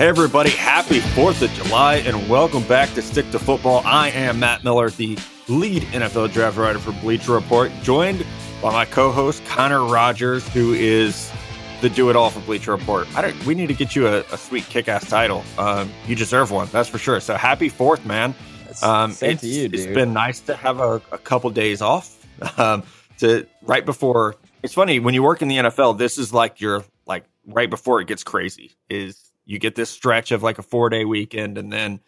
Hey, everybody, happy 4th of July and welcome back to Stick to Football. I am Matt Miller, the lead NFL draft writer for Bleacher Report, joined by my co host, Connor Rogers, who is the do it all for Bleacher Report. I don't, we need to get you a, a sweet kick ass title. Um, you deserve one, that's for sure. So happy 4th, man. Um, Same it's, to you, dude. It's been nice to have a, a couple days off. Um, to right before it's funny when you work in the NFL, this is like your like right before it gets crazy. Is you get this stretch of like a four day weekend and then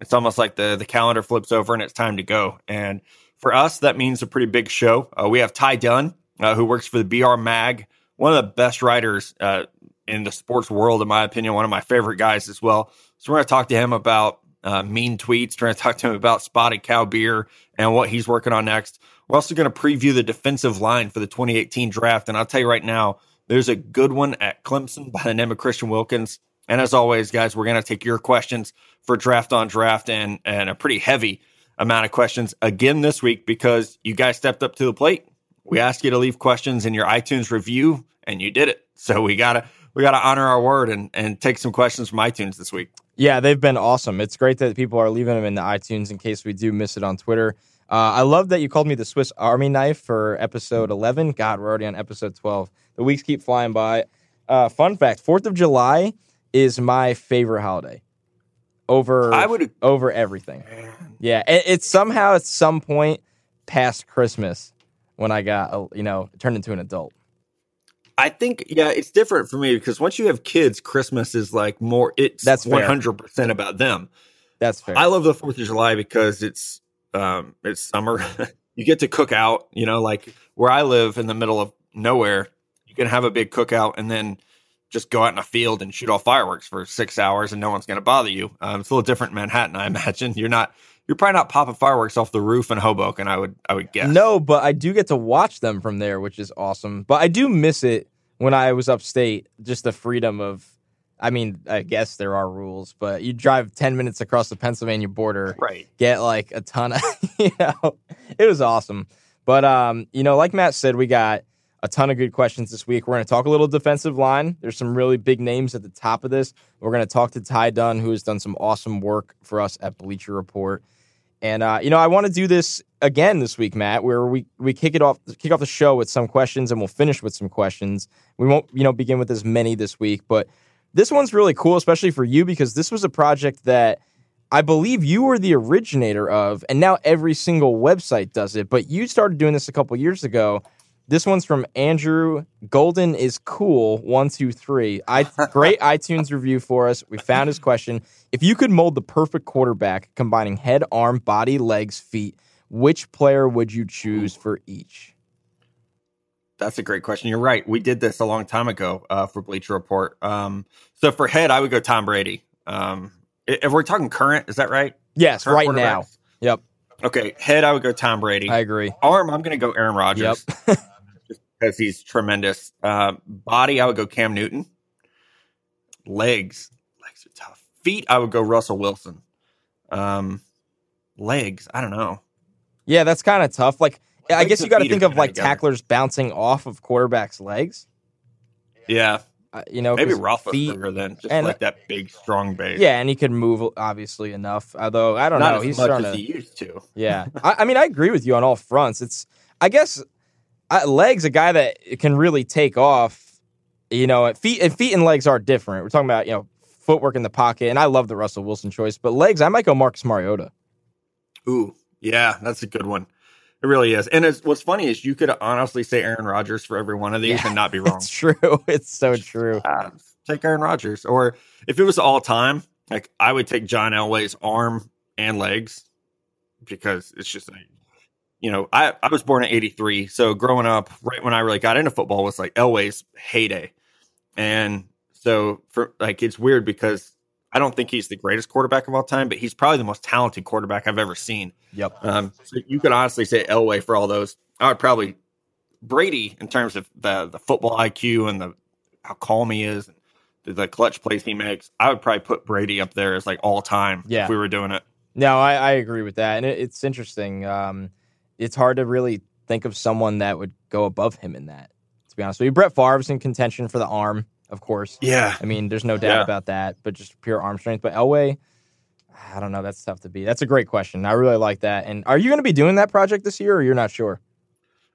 it's almost like the the calendar flips over and it's time to go. And for us that means a pretty big show. Uh, we have ty Dunne uh, who works for the br mag one of the best writers uh, in the sports world in my opinion one of my favorite guys as well. So we're going to talk to him about uh, mean tweets. We're going to talk to him about spotted cow beer and what he's working on next. We're also going to preview the defensive line for the 2018 draft. And i'll tell you right now there's a good one at clemson by the name of christian wilkins and as always, guys, we're going to take your questions for draft on draft and, and a pretty heavy amount of questions again this week because you guys stepped up to the plate. We asked you to leave questions in your iTunes review and you did it. So we gotta we gotta honor our word and, and take some questions from iTunes this week. Yeah, they've been awesome. It's great that people are leaving them in the iTunes in case we do miss it on Twitter. Uh, I love that you called me the Swiss Army knife for episode 11. God, we're already on episode 12. The weeks keep flying by. Uh, fun fact 4th of July is my favorite holiday over I would over everything. Yeah, it, it's somehow at some point past Christmas when I got you know turned into an adult. I think yeah, it's different for me because once you have kids, Christmas is like more. It's that's one hundred percent about them. That's fair. I love the Fourth of July because it's um it's summer. you get to cook out. You know, like where I live in the middle of nowhere, you can have a big cookout and then just go out in a field and shoot off fireworks for six hours and no one's going to bother you. Um, it's a little different in Manhattan, I imagine. You're not, you're probably not popping fireworks off the roof in Hoboken. I would, I would guess. No, but I do get to watch them from there, which is awesome. But I do miss it when I was upstate. Just the freedom of, I mean, I guess there are rules, but you drive ten minutes across the Pennsylvania border, right? Get like a ton of, you know, it was awesome. But um, you know, like Matt said, we got a ton of good questions this week. We're going to talk a little defensive line. There's some really big names at the top of this. We're going to talk to Ty Dunne, who has done some awesome work for us at Bleacher Report. And uh, you know, I want to do this again this week, Matt, where we we kick it off kick off the show with some questions, and we'll finish with some questions. We won't, you know, begin with as many this week, but this one's really cool, especially for you because this was a project that I believe you were the originator of, and now every single website does it. But you started doing this a couple years ago this one's from Andrew. Golden is cool. One, two, three. I great iTunes review for us. We found his question. If you could mold the perfect quarterback, combining head, arm, body, legs, feet, which player would you choose for each? That's a great question. You're right. We did this a long time ago uh, for Bleacher Report. Um, so for head, I would go Tom Brady. Um, if we're talking current, is that right? Yes, current right now. Yep. Okay, head, I would go Tom Brady. I agree. Arm, I'm going to go Aaron Rodgers. Yep. because he's tremendous. Uh, body, I would go Cam Newton. Legs, legs are tough. Feet, I would go Russell Wilson. Um, legs, I don't know. Yeah, that's kind of tough. Like, legs I guess you got to think of like together. tacklers bouncing off of quarterbacks' legs. Yeah, uh, you know, maybe Roethlisberger then, just and, like that big, strong base. Yeah, and he could move obviously enough. Although I don't Not know, he's starting to. He used to. Yeah, I, I mean, I agree with you on all fronts. It's, I guess, uh, legs a guy that can really take off. You know, feet and feet and legs are different. We're talking about you know footwork in the pocket, and I love the Russell Wilson choice, but legs I might go Marcus Mariota. Ooh, yeah, that's a good one. It really is. And what's funny is you could honestly say Aaron Rodgers for every one of these yeah, and not be wrong. It's true. It's so true. Uh, take Aaron Rodgers. Or if it was all time, like I would take John Elway's arm and legs because it's just like you know, I, I was born in 83. So growing up, right when I really got into football was like Elway's heyday. And so for like, it's weird because I don't think he's the greatest quarterback of all time, but he's probably the most talented quarterback I've ever seen. Yep. Um, so you could honestly say Elway for all those. I would probably Brady in terms of the, the football IQ and the, how calm he is, the, the clutch plays he makes. I would probably put Brady up there as like all time yeah. if we were doing it. No, I, I agree with that. And it, it's interesting. Um, it's hard to really think of someone that would go above him in that. To be honest with you, Brett Favre's in contention for the arm of course. Yeah. I mean, there's no doubt Yeah. about that, but just pure arm strength. But Elway, I don't know. That's tough to be. That's a great question. I really like that. And are you going to be doing that project this year, or you're not sure?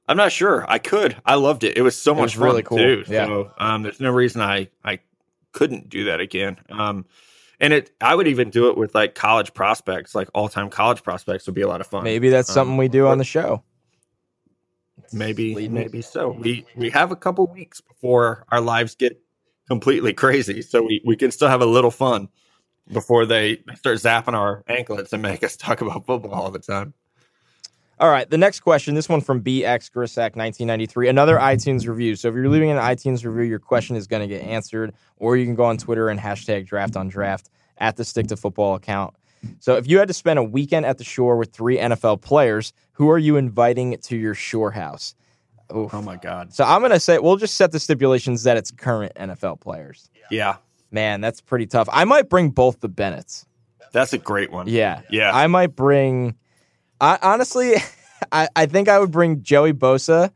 I'm not sure. I could. I loved it. It was so It much was fun really cool. too. Yeah. So um, there's no reason I I couldn't do that again. Um, and it I would even do it with like college prospects, like all time college prospects would be a lot of fun. Maybe that's Um, something we do on the show. Maybe maybe so. We we have a couple weeks before our lives get completely crazy, so we we can still have a little fun before they start zapping our anklets and make us talk about football all the time. All right, the next question. This one from BX Grisak, 1993. Another iTunes review. So if you're leaving an iTunes review, your question is going to get answered, or you can go on Twitter and hashtag draft on draft at the Stick to Football account. So if you had to spend a weekend at the shore with three NFL players, who are you inviting to your shore house? Oof. Oh my god. So I'm going to say we'll just set the stipulations that it's current NFL players. Yeah. Man, that's pretty tough. I might bring both the Bennetts. That's a great one. Yeah. Yeah. I might bring. I honestly, I, I think I would bring Joey Bosa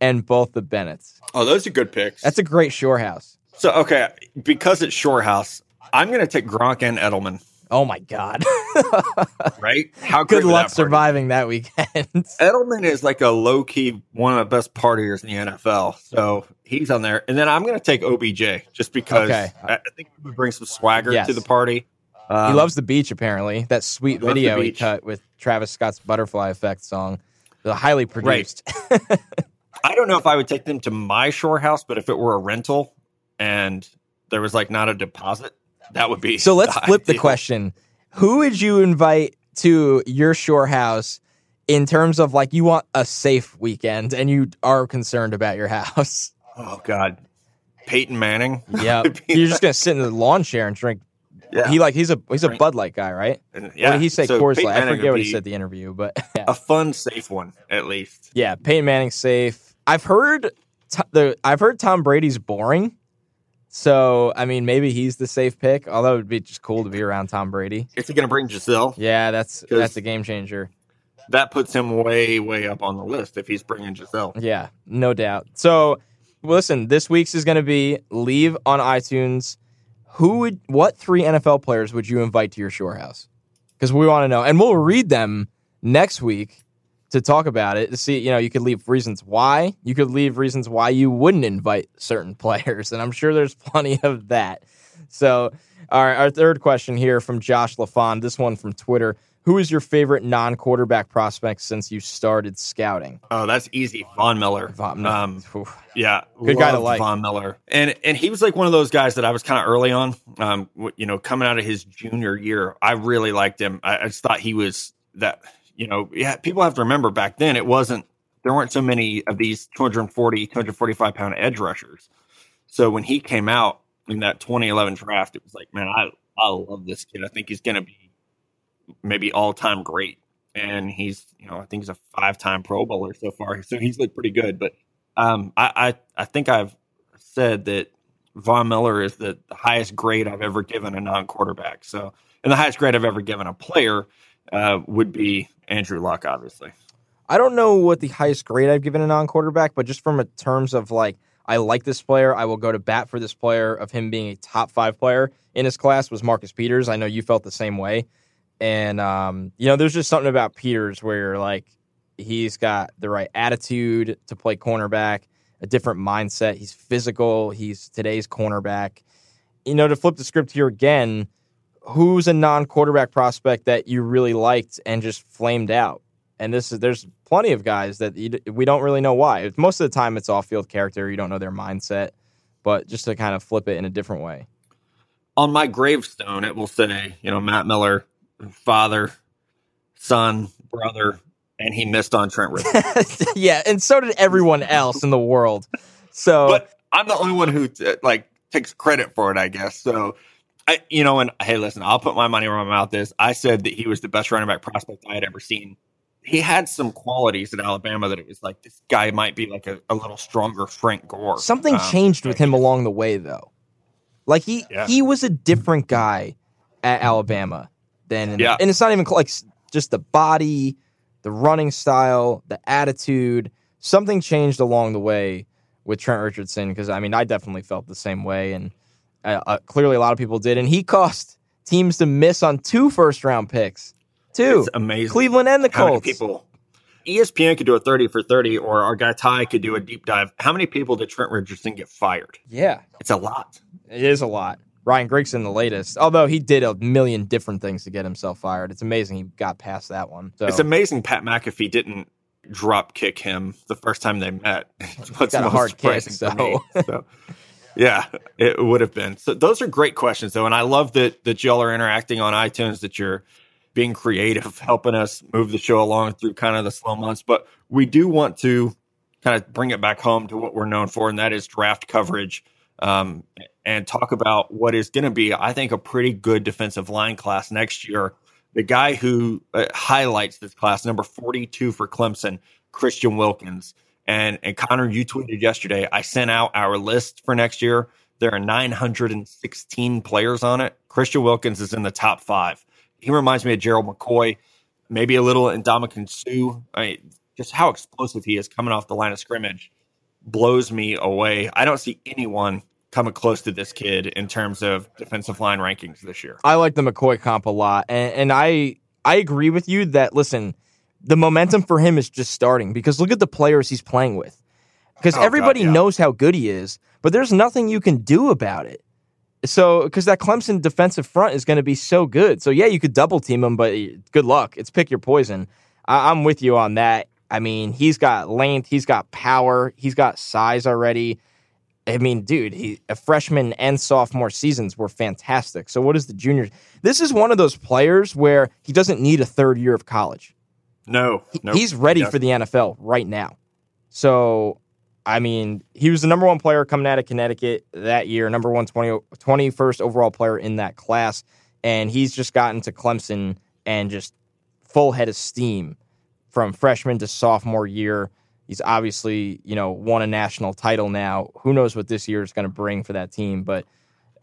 and both the Bennetts. oh, those are good picks. That's a great shore house. So okay, because it's Shore House, I'm gonna take Gronk and Edelman. Oh my god! Right? How Good luck that surviving that weekend. Edelman is like a low key one of the best partiers in the NFL, so he's on there. And then I'm gonna take OBJ just because Okay. I, think he would bring some swagger Yes. to the party. Um, he loves the beach. Apparently, that sweet video he cut with Travis Scott's "Butterfly Effect" song, the highly produced. I don't know if I would take them to my Shore House, but if it were a rental and there was like not a deposit, that would be So let's flip the question: Who would you invite to your shore house in terms of like you want a safe weekend and you are concerned about your house? Oh God, Peyton Manning. Yeah, you're just gonna sit in the lawn chair and drink. Yeah. He like he's a he's a Bud Light guy, right? And, What did he say? so Coors Peyton Light. I forget what he said at the interview, but yeah, A fun, safe one, at least. yeah Peyton Manning's safe. I've heard t- the I've heard Tom Brady's boring. So I mean, maybe he's the safe pick. Although it'd be just cool to be around Tom Brady. Is he going to bring Gisele? Yeah, that's that's a game changer. That puts him way, way up on the list if he's bringing Gisele. Yeah, no doubt. So, listen, this week's is going to be leave on iTunes. Who would, what three NFL players would you invite to your shore house? Because we want to know, and we'll read them next week to talk about it. To see, you know, you could leave reasons why. You could leave reasons why you wouldn't invite certain players, and I'm sure there's plenty of that. So, all right, our third question here from Josh LaFon. This one from Twitter. Who is your favorite non-quarterback prospect since you started scouting? Oh, that's easy. Von Miller. Von- Um, yeah, Good guy to like. Von Miller, and and he was like one of those guys that I was kind of early on. Um, you know, coming out of his junior year, I really liked him. I, I just thought he was that. You know, yeah, people have to remember back then it wasn't there weren't so many of these 240, 245 pound edge rushers. So when he came out in that 2011 draft, it was like, man, I I love this kid. I think he's going to be maybe all time great. And he's, you know, I think he's a five time Pro Bowler so far. So he's looked pretty good. But um, I, I, I think I've said that Von Miller is the, the highest grade I've ever given a non quarterback. So, and the highest grade I've ever given a player uh, would be Andrew Luck, obviously. I don't know what the highest grade I've given a non-quarterback, but just from a terms of like I like this player, I will go to bat for this player of him being a top five player in his class was Marcus Peters. I know you felt the same way, and um, you know there's just something about Peters where like he's got the right attitude to play cornerback, a different mindset. He's physical. He's today's cornerback. You know to flip the script here again. Who's a non-quarterback prospect that you really liked and just flamed out? and this is there's plenty of guys that you, we don't really know why. Most of the time, it's off-field character. You don't know their mindset, but just to kind of flip it in a different way. On my gravestone, it will say, you know, Matt Miller, father, son, brother, and he missed on Trent Richardson. yeah, and so did everyone else in the world. So, but I'm the only one who uh, like takes credit for it, I guess. So, I, you know, and hey, listen, I'll put my money where my mouth is. I said that he was the best running back prospect I had ever seen. He had some qualities at Alabama that it was like this guy might be like a, a little stronger Frank Gore. something Um, changed with him along the way, though. Like he Yeah. he was a different guy at Alabama than, Yeah. and it's not even like just the body, the running style, the attitude. Something changed along the way with Trent Richardson because I mean I definitely felt the same way, and uh, uh, clearly a lot of people did. And he cost teams to miss on two first round picks, two It's amazing. Cleveland and the How many Colts. people? ESPN could do a 30 for 30, or our guy Ty could do a deep dive. How many people did Trent Richardson get fired? Yeah, It's a lot. it is a lot. Ryan Grigson, the latest, although he did a million different things to get himself fired. It's amazing he got past that one. So It's amazing Pat McAfee didn't drop kick him the first time they met. What's got a hard kick, me. So, yeah, it would have been. So those are great questions, though, and I love that that y'all are interacting on iTunes. That you're being creative, helping us move the show along through kind of the slow months. But we do want to kind of bring it back home to what we're known for, and that is draft coverage. Um, and talk about what is going to be, I think, a pretty good defensive line class next year. The guy who uh, highlights this class, number 42 for Clemson, Christian Wilkins. And, and Connor, you tweeted yesterday, I sent out our list for next year. There are 916 players on it. Christian Wilkins is in the top five. He reminds me of Gerald McCoy, maybe a little Ndamukong Suh. I mean, just how explosive he is coming off the line of scrimmage blows me away. I don't see anyone coming close to this kid in terms of defensive line rankings this year. I like the McCoy comp a lot, and, and I I agree with you that listen, the momentum for him is just starting because look at the players he's playing with. Because Oh, God, everybody yeah. knows how good he is, but there's nothing you can do about it. So, because that Clemson defensive front is going to be so good. So, yeah, you could double team him, but eh, good luck. It's pick your poison. I, I'm with you on that. I mean, he's got length, he's got power, he's got size already. I mean, dude, he a freshman and sophomore seasons were fantastic. So what is the juniors? This is one of those players where he doesn't need a third year of college. No, no, He's ready for the NFL right now. So, I mean, he was the number one player coming out of Connecticut that year, number one 20, 21st overall player in that class. And he's just gotten to Clemson and just full head of steam from freshman to sophomore year. He's obviously, you know, won a national title now. Who knows what this year is going to bring for that team? But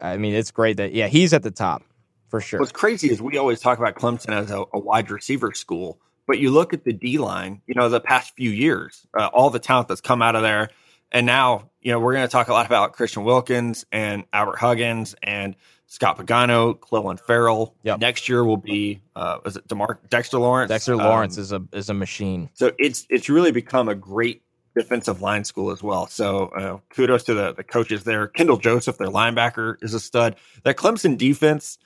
I mean, it's great that, yeah, he's at the top for sure. What's crazy is we always talk about Clemson as a, a wide receiver school, but you look at the D line, you know, the past few years, uh, all the talent that's come out of there. And now, you know, we're going to talk a lot about Christian Wilkins and Albert Huggins and Scott Pagano, Clelin Ferrell. Yep. Next year will be, uh, is it DeMar- Dexter Lawrence? Dexter Lawrence Um, is a is a machine. So it's it's really become a great defensive line school as well. So uh, kudos to the the coaches there. Kendall Joseph, their linebacker, is a stud. That Clemson defense.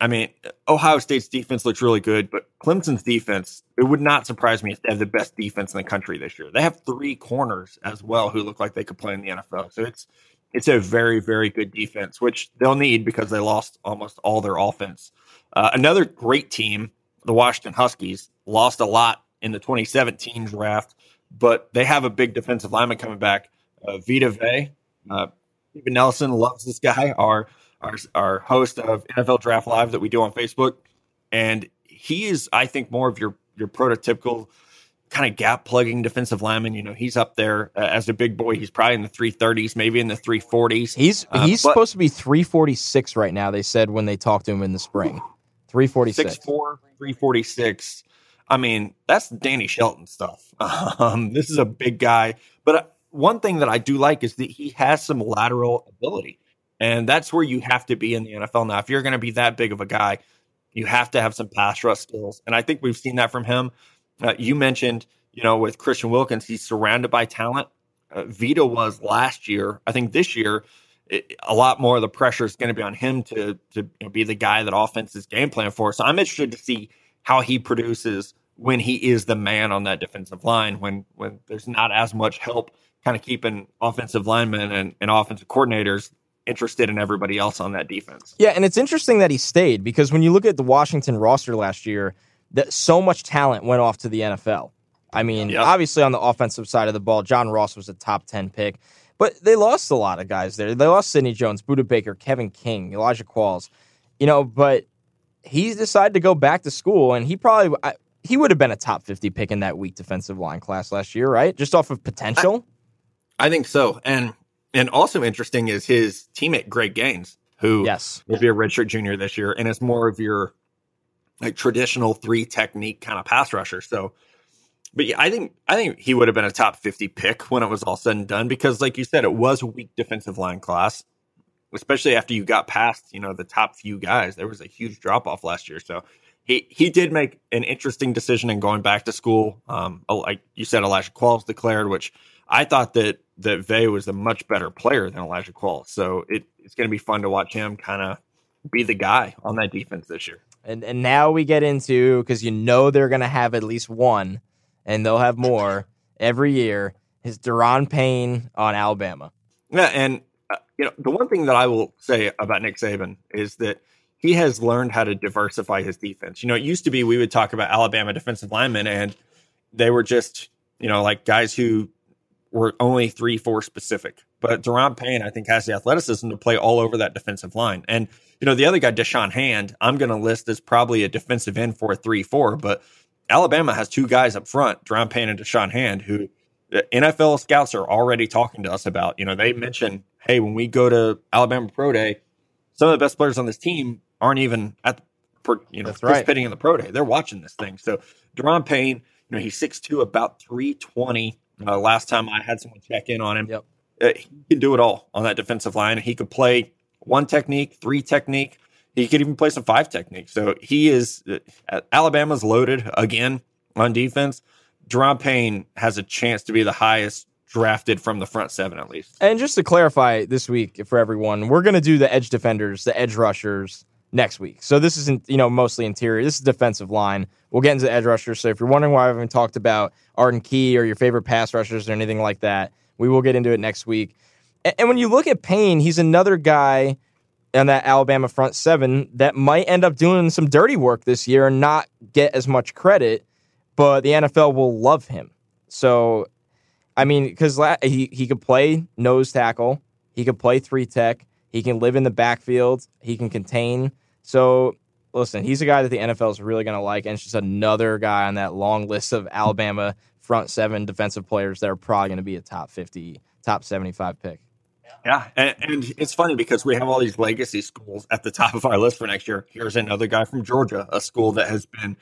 I mean, Ohio State's defense looks really good, but Clemson's defense, it would not surprise me if they have the best defense in the country this year. They have three corners as well who look like they could play in the NFL. So it's it's a very, very good defense, which they'll need because they lost almost all their offense. Uh, another great team, the Washington Huskies, lost a lot in the 2017 draft, but they have a big defensive lineman coming back, uh, Vita Vea. Uh, Nelson loves this guy, our, our our host of NFL Draft Live that we do on Facebook, and he is, I think, more of your your prototypical kind of gap plugging defensive lineman. You know, he's up there uh, as a big boy. He's probably in the 330s, maybe in the 340s. He's Uh, he's but- supposed to be 346 right now. They said when they talked to him in the spring. 346. 6'4", 346. I mean, that's Danny Shelton stuff. Um, this is a big guy. But uh, one thing that I do like is that he has some lateral ability. And that's where you have to be in the NFL now. If you're going to be that big of a guy, you have to have some pass rush skills. And I think we've seen that from him. Uh, you mentioned, you know, with Christian Wilkins, he's surrounded by talent. Uh, Vita was last year. I think this year, it, a lot more of the pressure is going to be on him to to you know, be the guy that offense is game plan for. So I'm interested to see how he produces when he is the man on that defensive line. When when there's not as much help, kind of keeping offensive linemen and, and offensive coordinators interested in everybody else on that defense. Yeah, and it's interesting that he stayed because when you look at the Washington roster last year, that so much talent went off to the NFL. I mean, Yep. obviously on the offensive side of the ball, John Ross was a top 10 pick, but they lost a lot of guys there. They lost Sidney Jones, Budda Baker, Kevin King, Elijah Qualls, you know, but he decided to go back to school and he probably I, he would have been a top 50 pick in that weak defensive line class last year, right? Just off of potential. I think so. And and also interesting is his teammate Greg Gaines, who yes. will be a redshirt junior this year, and is more of your like traditional three technique kind of pass rusher. So but yeah, I think I think he would have been a top 50 pick when it was all said and done because, like you said, it was a weak defensive line class, especially after you got past you know the top few guys. There was a huge drop off last year, so he he did make an interesting decision in going back to school. Um, like you said, Elijah Qualls declared, which I thought that that Vea was a much better player than Elijah Qualls. So it, it's going to be fun to watch him kind of be the guy on that defense this year. And and now we get into because you know they're going to have at least one, and they'll have more every year. Is Da'Ron Payne on Alabama? Yeah, and uh, you know the one thing that I will say about Nick Saban is that he has learned how to diversify his defense. You know, it used to be we would talk about Alabama defensive linemen and they were just, you know, like guys who were only three, four specific. But Da'Ron Payne, I think, has the athleticism to play all over that defensive line. And, you know, the other guy, Da'Shawn Hand, I'm going to list as probably a defensive end for a three, four. But Alabama has two guys up front, Da'Ron Payne and Da'Shawn Hand, who NFL scouts are already talking to us about. You know, they mentioned, hey, when we go to Alabama Pro Day, some of the best players on this team aren't even at the, you know That's participating right. in the pro day. They're watching this thing. So Daron Payne, you know, he's 6'2", about 320. Uh, last time I had someone check in on him. Yep. Uh, he can do it all on that defensive line. He could play one technique, three technique. He could even play some five technique. So he is uh, Alabama's loaded again on defense. Da'Ron Payne has a chance to be the highest drafted from the front seven at least. And just to clarify this week for everyone, we're going to do the edge defenders, the edge rushers next week. So this isn't, you know, mostly interior. This is defensive line. We'll get into the edge rushers. So if you're wondering why I haven't talked about Arden Key or your favorite pass rushers or anything like that, we will get into it next week. And when you look at Payne, he's another guy on that Alabama front seven that might end up doing some dirty work this year and not get as much credit, but the NFL will love him. So I mean, because he he could play nose tackle, he could play three tech, he can live in the backfield, he can contain. So listen, he's a guy that the NFL is really going to like, and it's just another guy on that long list of Alabama front seven defensive players that are probably going to be a top fifty, top seventy five pick. Yeah, and, and, it's funny because we have all these legacy schools at the top of our list for next year. Here's another guy from Georgia, a school that has been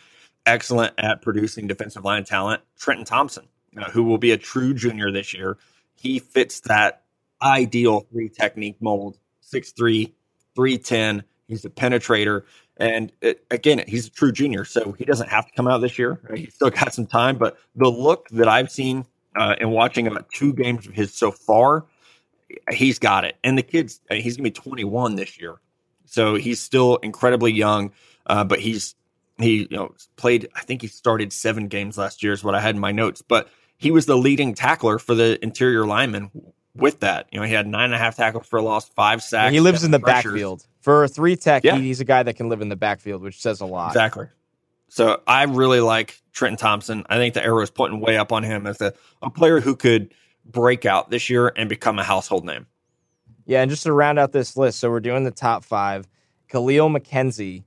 excellent at producing defensive line talent, Trenton Thompson who will be a true junior this year. He fits that ideal three technique mold 6'3, 310. He's a penetrator. And it, again, he's a true junior, so he doesn't have to come out this year. Right? He's still got some time, but the look that I've seen uh, in watching about two games of his so far, he's got it. And the kid's uh, he's gonna be 21 this year, so he's still incredibly young. Uh, but he's he you know played. I think he started seven games last year is what I had in my notes. But he was the leading tackler for the interior lineman with that. You know, he had nine and a half tackles for a loss, five sacks. He lives in the pressures. backfield. For a three tech, yeah. he's a guy that can live in the backfield, which says a lot. Exactly. So I really like Trenton Thompson. I think the arrow is pointing way up on him as a, a player who could break out this year and become a household name. Yeah, and just to round out this list, so we're doing the top five. Kahlil McKenzie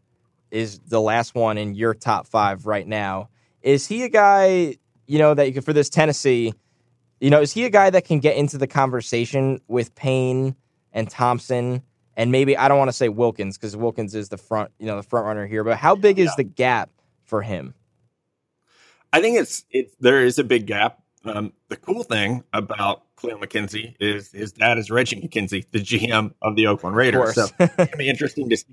is the last one in your top five right now. Is he a guy you know, that you could for this Tennessee, you know, is he a guy that can get into the conversation with Payne and Thompson and maybe I don't want to say Wilkins because Wilkins is the front, you know, the front runner here, but how big is yeah. the gap for him? I think it's it. There is a big gap. Um, the cool thing about Kahlil McKenzie is his dad is Reggie McKenzie, the GM of the Oakland Raiders. So it's gonna be interesting to see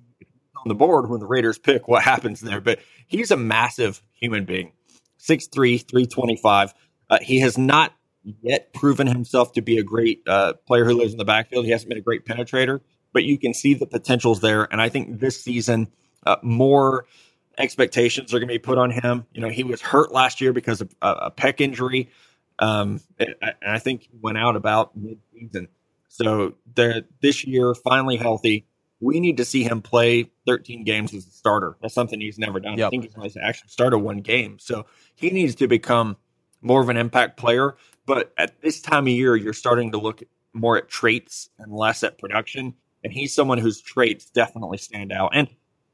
on the board when the Raiders pick what happens there. But he's a massive human being. 6'3, 325. Uh, he has not yet proven himself to be a great uh, player who lives in the backfield. He hasn't been a great penetrator, but you can see the potentials there. And I think this season, uh, more expectations are going to be put on him. You know, he was hurt last year because of a, a pec injury. Um, and I think he went out about mid-season. So this year, finally healthy we need to see him play 13 games as a starter. That's something he's never done. Yep. I think he's actually started one game. So he needs to become more of an impact player. But at this time of year, you're starting to look more at traits and less at production. And he's someone whose traits definitely stand out. And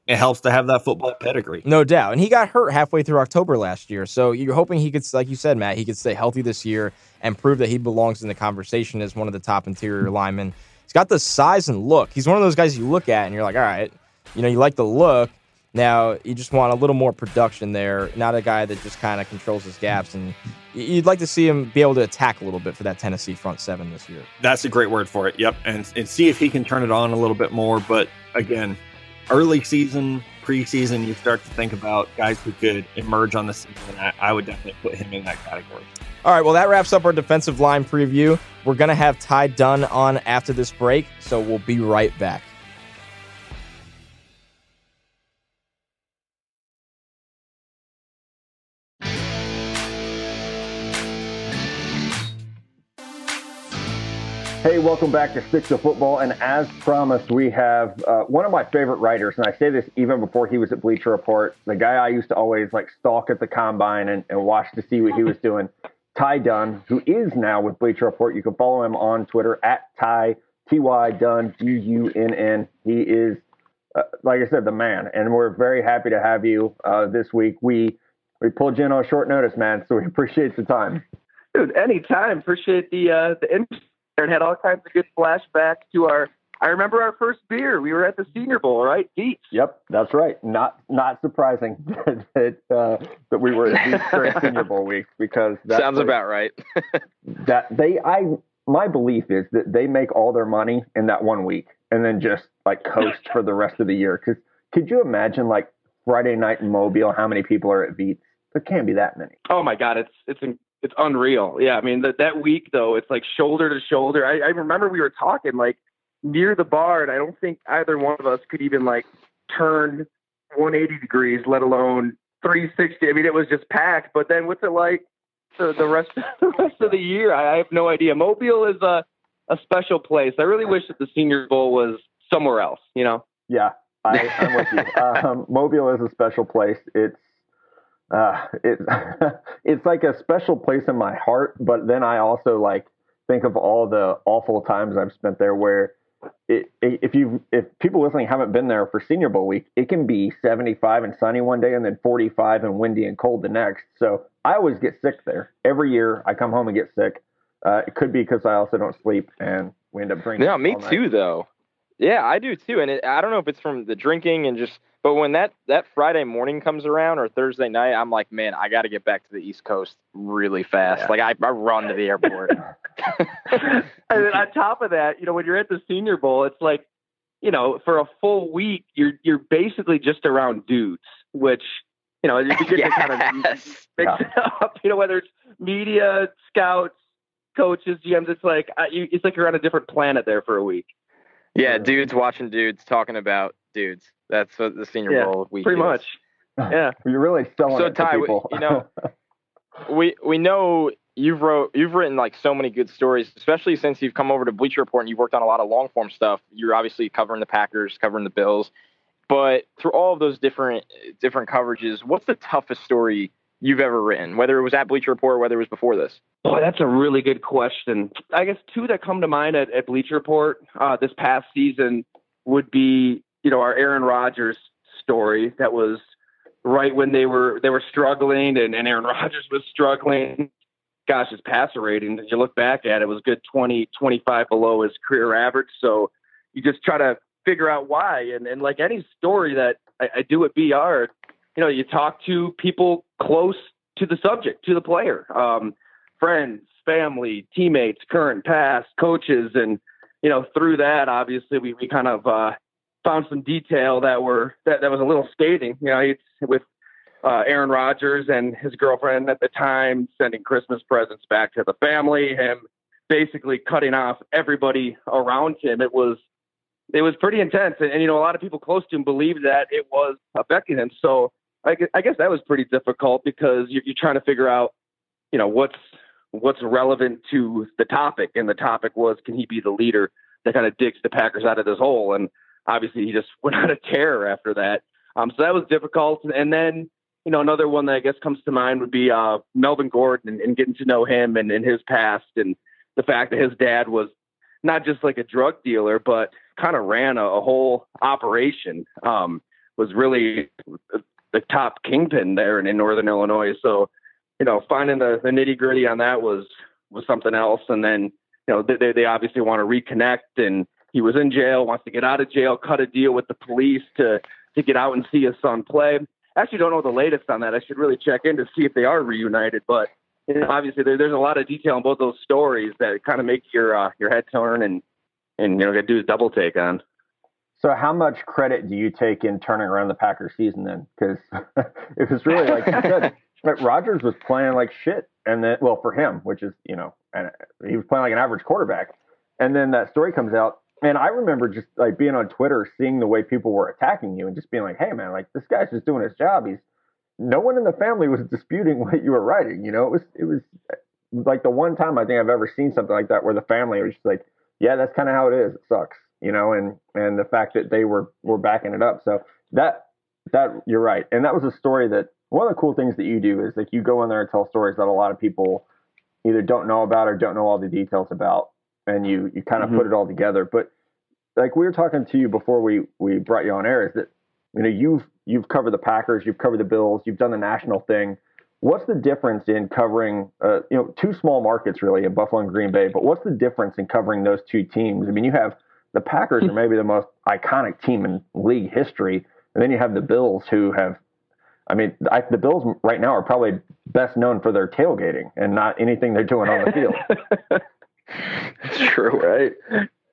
it helps to have that football pedigree. No doubt. And he got hurt halfway through October last year. So you're hoping he could, like you said, Matt, he could stay healthy this year and prove that he belongs in the conversation as one of the top interior linemen He's got the size and look. He's one of those guys you look at and you're like, all right, you know, you like the look. Now, you just want a little more production there, not a guy that just kind of controls his gaps. And you'd like to see him be able to attack a little bit for that Tennessee front seven this year. That's a great word for it. Yep. And, and see if he can turn it on a little bit more. But again, early season, preseason, you start to think about guys who could emerge on the season. I, I would definitely put him in that category. All right, well, that wraps up our defensive line preview. We're going to have Ty Dunne on after this break, so we'll be right back. Hey, welcome back to Stick to Football. And as promised, we have uh, one of my favorite writers, and I say this even before he was at Bleacher Report, the guy I used to always like stalk at the combine and, and watch to see what he was doing. Ty Dunne, who is now with Bleacher Report. You can follow him on Twitter at Ty T Y Dunn D U N N. He is, uh, like I said, the man, and we're very happy to have you uh, this week. We we pulled you in on short notice, man, so we appreciate the time. Dude, anytime. Appreciate the uh, the interest and had all kinds of good flashbacks to our. I remember our first beer. We were at the Senior Bowl, right? Deep. Yep, that's right. Not not surprising that uh, that we were at Deep during Senior Bowl week because that sounds about right. that they, I, my belief is that they make all their money in that one week and then just like coast for the rest of the year. Because could you imagine like Friday night in Mobile? How many people are at Veets? There can't be that many. Oh my God, it's it's it's unreal. Yeah, I mean that that week though, it's like shoulder to shoulder. I, I remember we were talking like near the bar, and I don't think either one of us could even like turn 180 degrees, let alone 360. I mean, it was just packed. But then what's it like the, the rest the rest of the year? I, I have no idea. Mobile is a a special place. I really wish that the Senior Bowl was somewhere else. You know? Yeah, I, am with you. Um, Mobile is a special place. It's uh, it, it's like a special place in my heart. But then I also like think of all the awful times I've spent there where it, if you if people listening haven't been there for Senior Bowl week, it can be 75 and sunny one day and then 45 and windy and cold the next. So I always get sick there every year. I come home and get sick. Uh, it could be because I also don't sleep and we end up drinking. Yeah, me too, though. Yeah, I do too, and it, I don't know if it's from the drinking and just but when that that Friday morning comes around or Thursday night, I'm like, man, I got to get back to the East Coast really fast. Yeah. Like I, I run to the airport. and then on top of that, you know, when you're at the Senior Bowl, it's like, you know, for a full week, you're you're basically just around dudes, which you know, you get yes. to kind of mix yeah. it up. You know, whether it's media, scouts, coaches, GMs, it's like uh, you, it's like you're on a different planet there for a week. Yeah, dudes watching dudes talking about dudes. That's what the Senior yeah, Bowl week. Pretty is. much. Yeah. You're really selling so, it Ty, to people. You know, we we know you've wrote you've written like so many good stories, especially since you've come over to Bleacher Report and you've worked on a lot of long form stuff. You're obviously covering the Packers, covering the Bills, but through all of those different different coverages, what's the toughest story you've ever written, whether it was at Bleacher Report or whether it was before this? Oh, that's a really good question. I guess two that come to mind at, at Bleacher Report uh, this past season would be, you know, our Aaron Rodgers story. That was right when they were they were struggling, and, and Aaron Rodgers was struggling. Gosh, his passer rating, you look back at it, was good 20, 25 below his career average. So you just try to figure out why. And, and like any story that I, I do at BR, you know, you talk to people close to the subject, to the player, um, friends, family, teammates, current, past, coaches, and you know, through that, obviously, we, we kind of uh, found some detail that were that, that was a little scathing. You know, with uh, Aaron Rodgers and his girlfriend at the time sending Christmas presents back to the family, him basically cutting off everybody around him. It was it was pretty intense, and, and you know, a lot of people close to him believed that it was affecting him. So I, I guess that was pretty difficult because you're, you're trying to figure out, you know, what's what's relevant to the topic, and the topic was can he be the leader that kind of digs the Packers out of this hole? And obviously, he just went on a tear after that. Um, so that was difficult. And then, you know, another one that I guess comes to mind would be uh, Melvin Gordon and, and getting to know him and, and his past and the fact that his dad was not just like a drug dealer, but kind of ran a, a whole operation. Um, was really the top kingpin there in, in Northern Illinois. So you know, finding the, the nitty gritty on that was was something else. And then, you know, they they obviously want to reconnect, and he was in jail, wants to get out of jail, cut a deal with the police to to get out and see his son play. I actually don't know the latest on that. I should really check in to see if they are reunited. But you know, obviously, there, there's a lot of detail in both those stories that kind of make your uh, your head turn and and you know, do a double take on. So, how much credit do you take in turning around the Packers season then? Because it was really like you said, but Rodgers was playing like shit, and then well for him, which is you know, and he was playing like an average quarterback, and then that story comes out, and I remember just like being on Twitter, seeing the way people were attacking you, and just being like, hey man, like this guy's just doing his job. He's no one in the family was disputing what you were writing. You know, it was it was like the one time I think I've ever seen something like that where the family was just like, yeah, that's kind of how it is. It sucks you know, and and the fact that they were were backing it up. So that that you're right, and that was a story that one of the cool things that you do is like you go in there and tell stories that a lot of people either don't know about or don't know all the details about, and you you kind of mm-hmm. put it all together. But like we were talking to you before we we brought you on air, is that you know you've you've covered the Packers, you've covered the Bills, you've done the national thing. What's the difference in covering, uh, you know, two small markets really in Buffalo and Green Bay? But what's the difference in covering those two teams? I mean, you have the Packers are hmm. maybe the most iconic team in league history, and then you have the Bills, who have, I mean, I, the Bills right now are probably best known for their tailgating and not anything they're doing on the field. it's true, right?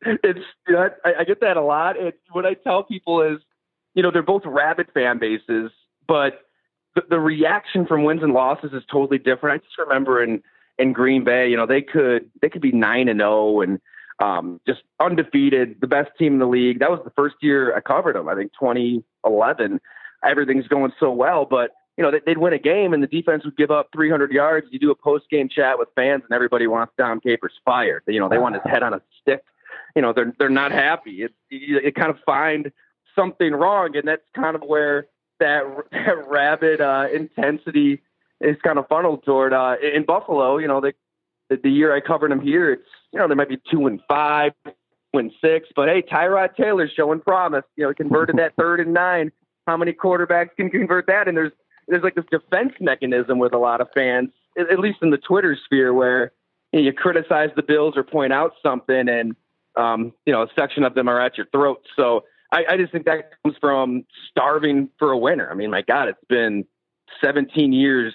It's you know, I, I get that a lot. And what I tell people is, you know, they're both rabid fan bases, but the, the reaction from wins and losses is totally different. I just remember in in Green Bay, you know, they could they could be nine and zero oh and um, just undefeated, the best team in the league. That was the first year I covered them. I think 2011. Everything's going so well, but you know they'd win a game and the defense would give up 300 yards. You do a post game chat with fans and everybody wants Dom Capers fired. You know they want his head on a stick. You know they're they're not happy. It you, you kind of find something wrong, and that's kind of where that that rabid uh, intensity is kind of funneled toward. Uh, in Buffalo, you know they the, the year I covered them here, it's you know they might be two and five, win six, but hey, Tyrod Taylor's showing promise. You know, he converted that third and nine. How many quarterbacks can convert that? And there's there's like this defense mechanism with a lot of fans, at least in the Twitter sphere, where you, know, you criticize the Bills or point out something, and um, you know a section of them are at your throat. So I, I just think that comes from starving for a winner. I mean, my God, it's been 17 years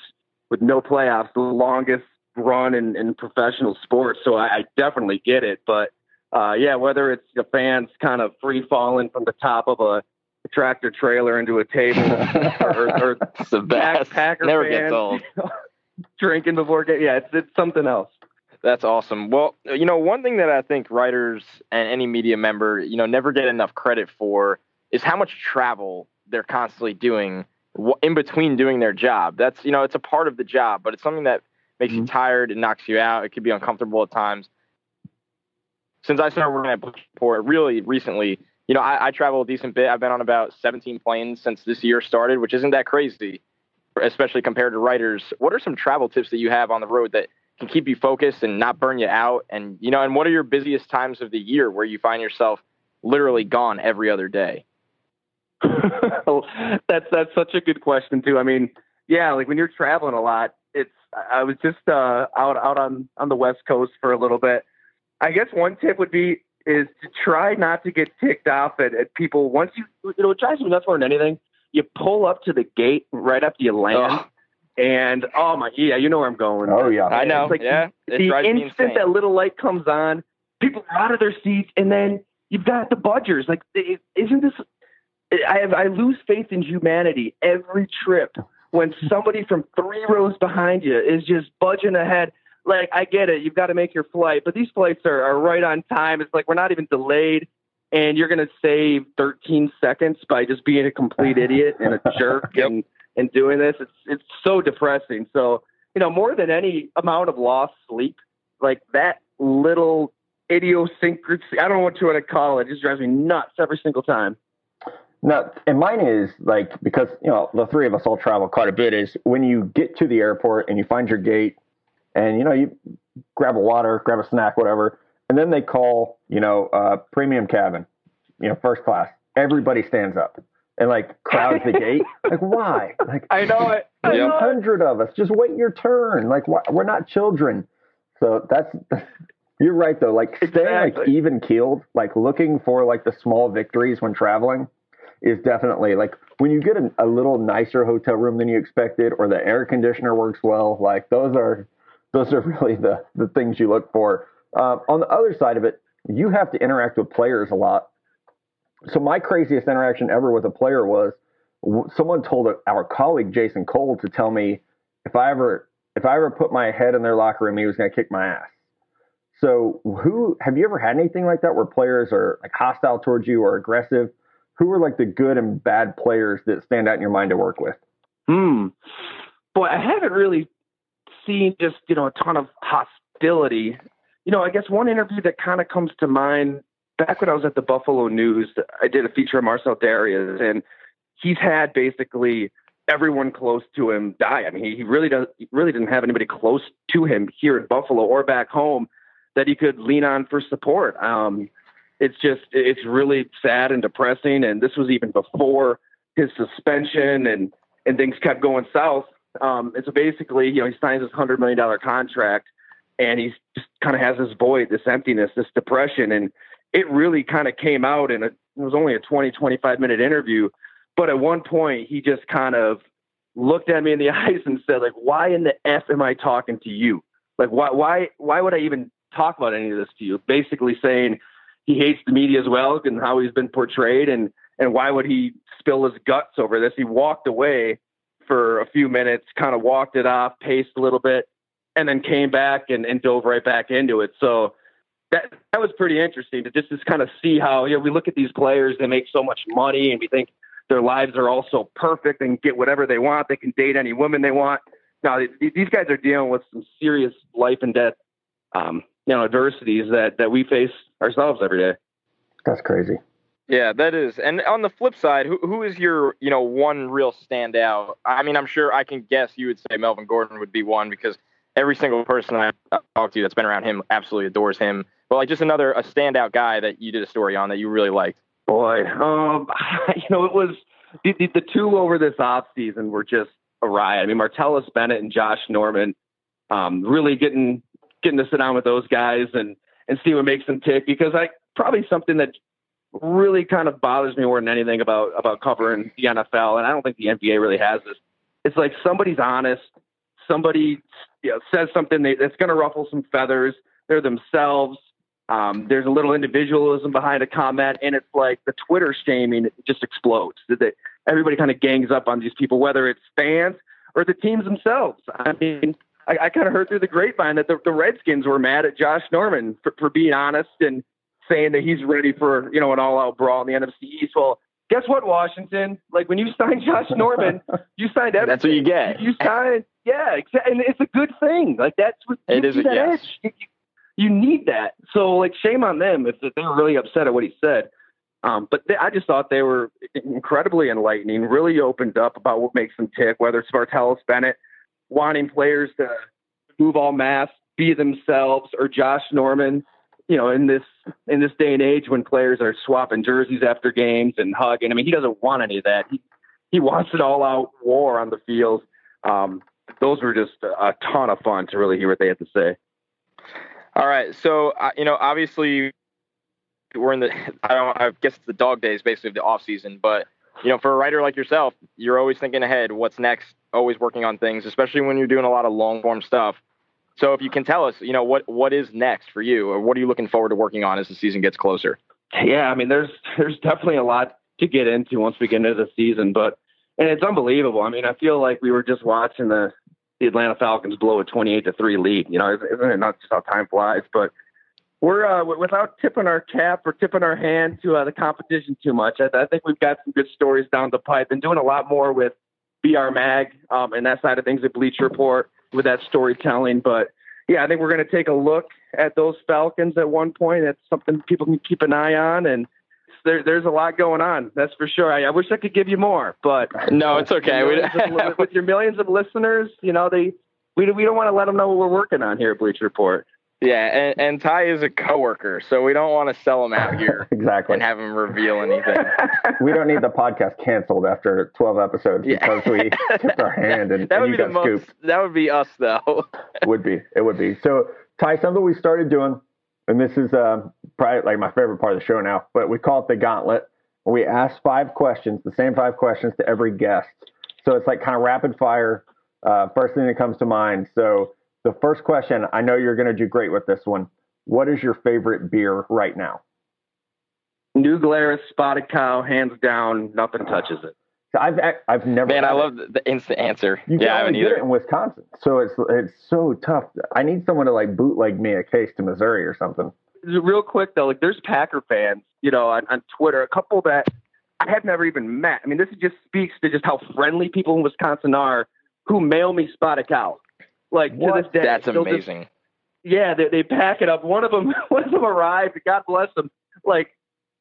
with no playoffs, the longest run in, in professional sports, so I, I definitely get it. But uh, yeah, whether it's the fans kind of free falling from the top of a, tractor trailer into a table, or, or, the best. Packer Never fans, gets old. drinking before game, yeah, it's it's something else. That's awesome. Well, you know, one thing that I think writers and any media member, you know, never get enough credit for is how much travel they're constantly doing in between doing their job. That's, you know, it's a part of the job, but it's something that makes mm-hmm. you tired, it knocks you out, it could be uncomfortable at times. Since I started working at Report, really recently, you know, I, I travel a decent bit. I've been on about 17 planes since this year started, which isn't that crazy, especially compared to writers. What are some travel tips that you have on the road that can keep you focused and not burn you out? And you know, and what are your busiest times of the year where you find yourself literally gone every other day? that's that's such a good question too. I mean, yeah, like when you're traveling a lot, I was just uh, out out on on the West Coast for a little bit. I guess one tip would be is to try not to get ticked off at, at people once you you know it drives me nuts more than anything. You pull up to the gate right after you land. And oh my, yeah, you know where I'm going. Oh yeah, I know. It's like yeah, the, the instant that little light comes on, people are out of their seats, and then you've got the budgers. Like, isn't this? I have I lose faith in humanity every trip when somebody from three rows behind you is just budging ahead. Like, I get it. You've got to make your flight, but these flights are, are right on time. It's like we're not even delayed. And you're going to save 13 seconds by just being a complete idiot and a jerk yep. and, and doing this. It's, it's so depressing. So, you know, more than any amount of lost sleep, like that little idiosyncrasy, I don't know what you want to call it, it just drives me nuts every single time. No, and mine is like because you know the three of us all travel quite a bit. Is when you get to the airport and you find your gate, and you know you grab a water, grab a snack, whatever, and then they call you know uh, premium cabin, you know first class. Everybody stands up and like crowds the gate. Like why? Like I know it. A hundred of us. Just wait your turn. Like why, we're not children. So that's you're right though. Like staying exactly. like even keeled, like looking for like the small victories when traveling is definitely like when you get a, a little nicer hotel room than you expected, or the air conditioner works well. Like those are those are really the the things you look for. Uh, on the other side of it, you have to interact with players a lot. So my craziest interaction ever with a player was someone told our colleague Jason Cole to tell me if I ever if I ever put my head in their locker room, he was going to kick my ass. So, who have you ever had anything like that where players are like hostile towards you or aggressive? Who are like the good and bad players that stand out in your mind to work with? Hmm. Boy, I haven't really seen just you know a ton of hostility. You know, I guess one interview that kind of comes to mind back when I was at the Buffalo News, I did a feature on Marcell Dareus, and he's had basically everyone close to him die. I mean, he, really does really didn't have anybody close to him here in Buffalo or back home that he could lean on for support. Um, it's just it's really sad and depressing. And this was even before his suspension and and things kept going south. Um, and so basically, you know, he signs this hundred million dollar contract, and he's just kind of has this void, this emptiness, this depression, and it really kind of came out. And it was only a 20, 25 minute interview, but at one point he just kind of looked at me in the eyes and said, like, "Why in the f am I talking to you? Like, why why why would I even talk about any of this to you. Basically saying he hates the media as well and how he's been portrayed and and why would he spill his guts over this? He walked away for a few minutes, kind of walked it off, paced a little bit, and then came back and, and dove right back into it. So that that was pretty interesting to just, just kind of see how you know we look at these players, they make so much money and we think their lives are all so perfect and get whatever they want. They can date any woman they want. Now these guys are dealing with some serious life and death um, you know adversities that that we face ourselves every day. That's crazy. Yeah, that is. And on the flip side, who who is your you know one real standout? I mean, I'm sure I can guess you would say Melvin Gordon would be one because every single person I talked to that's been around him absolutely adores him. But like just another a standout guy that you did a story on that you really liked. Boy, um, you know, it was the, the, the two over this off season were just a riot. I mean, Martellus Bennett and Josh Norman um, really getting getting to sit down with those guys and and see what makes them tick because I probably something that really kind of bothers me more than anything about about covering the NFL and I don't think the NBA really has this. It's like somebody's honest, somebody you know, says something that's going to ruffle some feathers. They're themselves. Um, there's a little individualism behind a comment, and it's like the Twitter shaming just explodes. That everybody kind of gangs up on these people, whether it's fans or the teams themselves. I mean, I, I kind of heard through the grapevine that the, the Redskins were mad at Josh Norman for, for being honest and saying that he's ready for you know an all-out brawl in the NFC East. Well, guess what, Washington? Like when you signed Josh Norman, you signed everything. That's what you get. You, you signed, yeah. And it's a good thing. Like that's what it is. That yes. edge. You, you, need that. So like, shame on them if they were really upset at what he said. Um, but they, I just thought they were incredibly enlightening. Really opened up about what makes them tick. Whether it's Martellus Bennett wanting players to move all mass, be themselves, or Josh Norman. You know, in this in this day and age when players are swapping jerseys after games and hugging, I mean, he doesn't want any of that. He he wants it all out war on the field. Um, those were just a ton of fun to really hear what they had to say. All right, so uh, you know, obviously, we're in the I don't I guess it's the dog days basically of the off season, but you know, for a writer like yourself, you're always thinking ahead. What's next? Always working on things, especially when you're doing a lot of long form stuff. So if you can tell us, you know, what what is next for you, or what are you looking forward to working on as the season gets closer? Yeah, I mean, there's there's definitely a lot to get into once we get into the season, but and it's unbelievable. I mean, I feel like we were just watching the the Atlanta Falcons blow a 28 to three lead. You know, isn't it not just how time flies? But we're uh, without tipping our cap or tipping our hand to uh, the competition too much. I, I, think we've got some good stories down the pipe and doing a lot more with BR Mag um, and that side of things at Bleacher Report with that storytelling. But yeah, I think we're going to take a look at those Falcons at one point. That's something people can keep an eye on and. There, there's a lot going on. That's for sure. I, I wish I could give you more, but no, it's okay. with your millions of listeners, you know they we we don't want to let them know what we're working on here at Bleacher Report. Yeah, and, and Ty is a coworker, so we don't want to sell him out here exactly and have him reveal anything. we don't need the podcast canceled after 12 episodes yeah. because we tipped our hand and, that would and be the most, scooped. That would be us, though. would be. It would be. So, Ty, something we started doing, and this is uh, probably like my favorite part of the show now, but we call it the gauntlet. We ask five questions, the same five questions to every guest. So it's like kind of rapid fire. Uh, first thing that comes to mind. So the first question, I know you're going to do great with this one. What is your favorite beer right now? New Glarus Spotted Cow, hands down, nothing ah. touches it. I've I've never. Man, I love the, the, instant answer. You yeah, I haven't get it in Wisconsin, so it's it's so tough. I need someone to like bootleg me a case to Missouri or something. Real quick though, like there's Packer fans, you know, on, on Twitter, a couple that I have never even met. I mean, this just speaks to just how friendly people in Wisconsin are, who mail me spotted cow. Like what? to this day, that's amazing. Just, yeah, they they pack it up. One of them, one of them arrived. God bless them. Like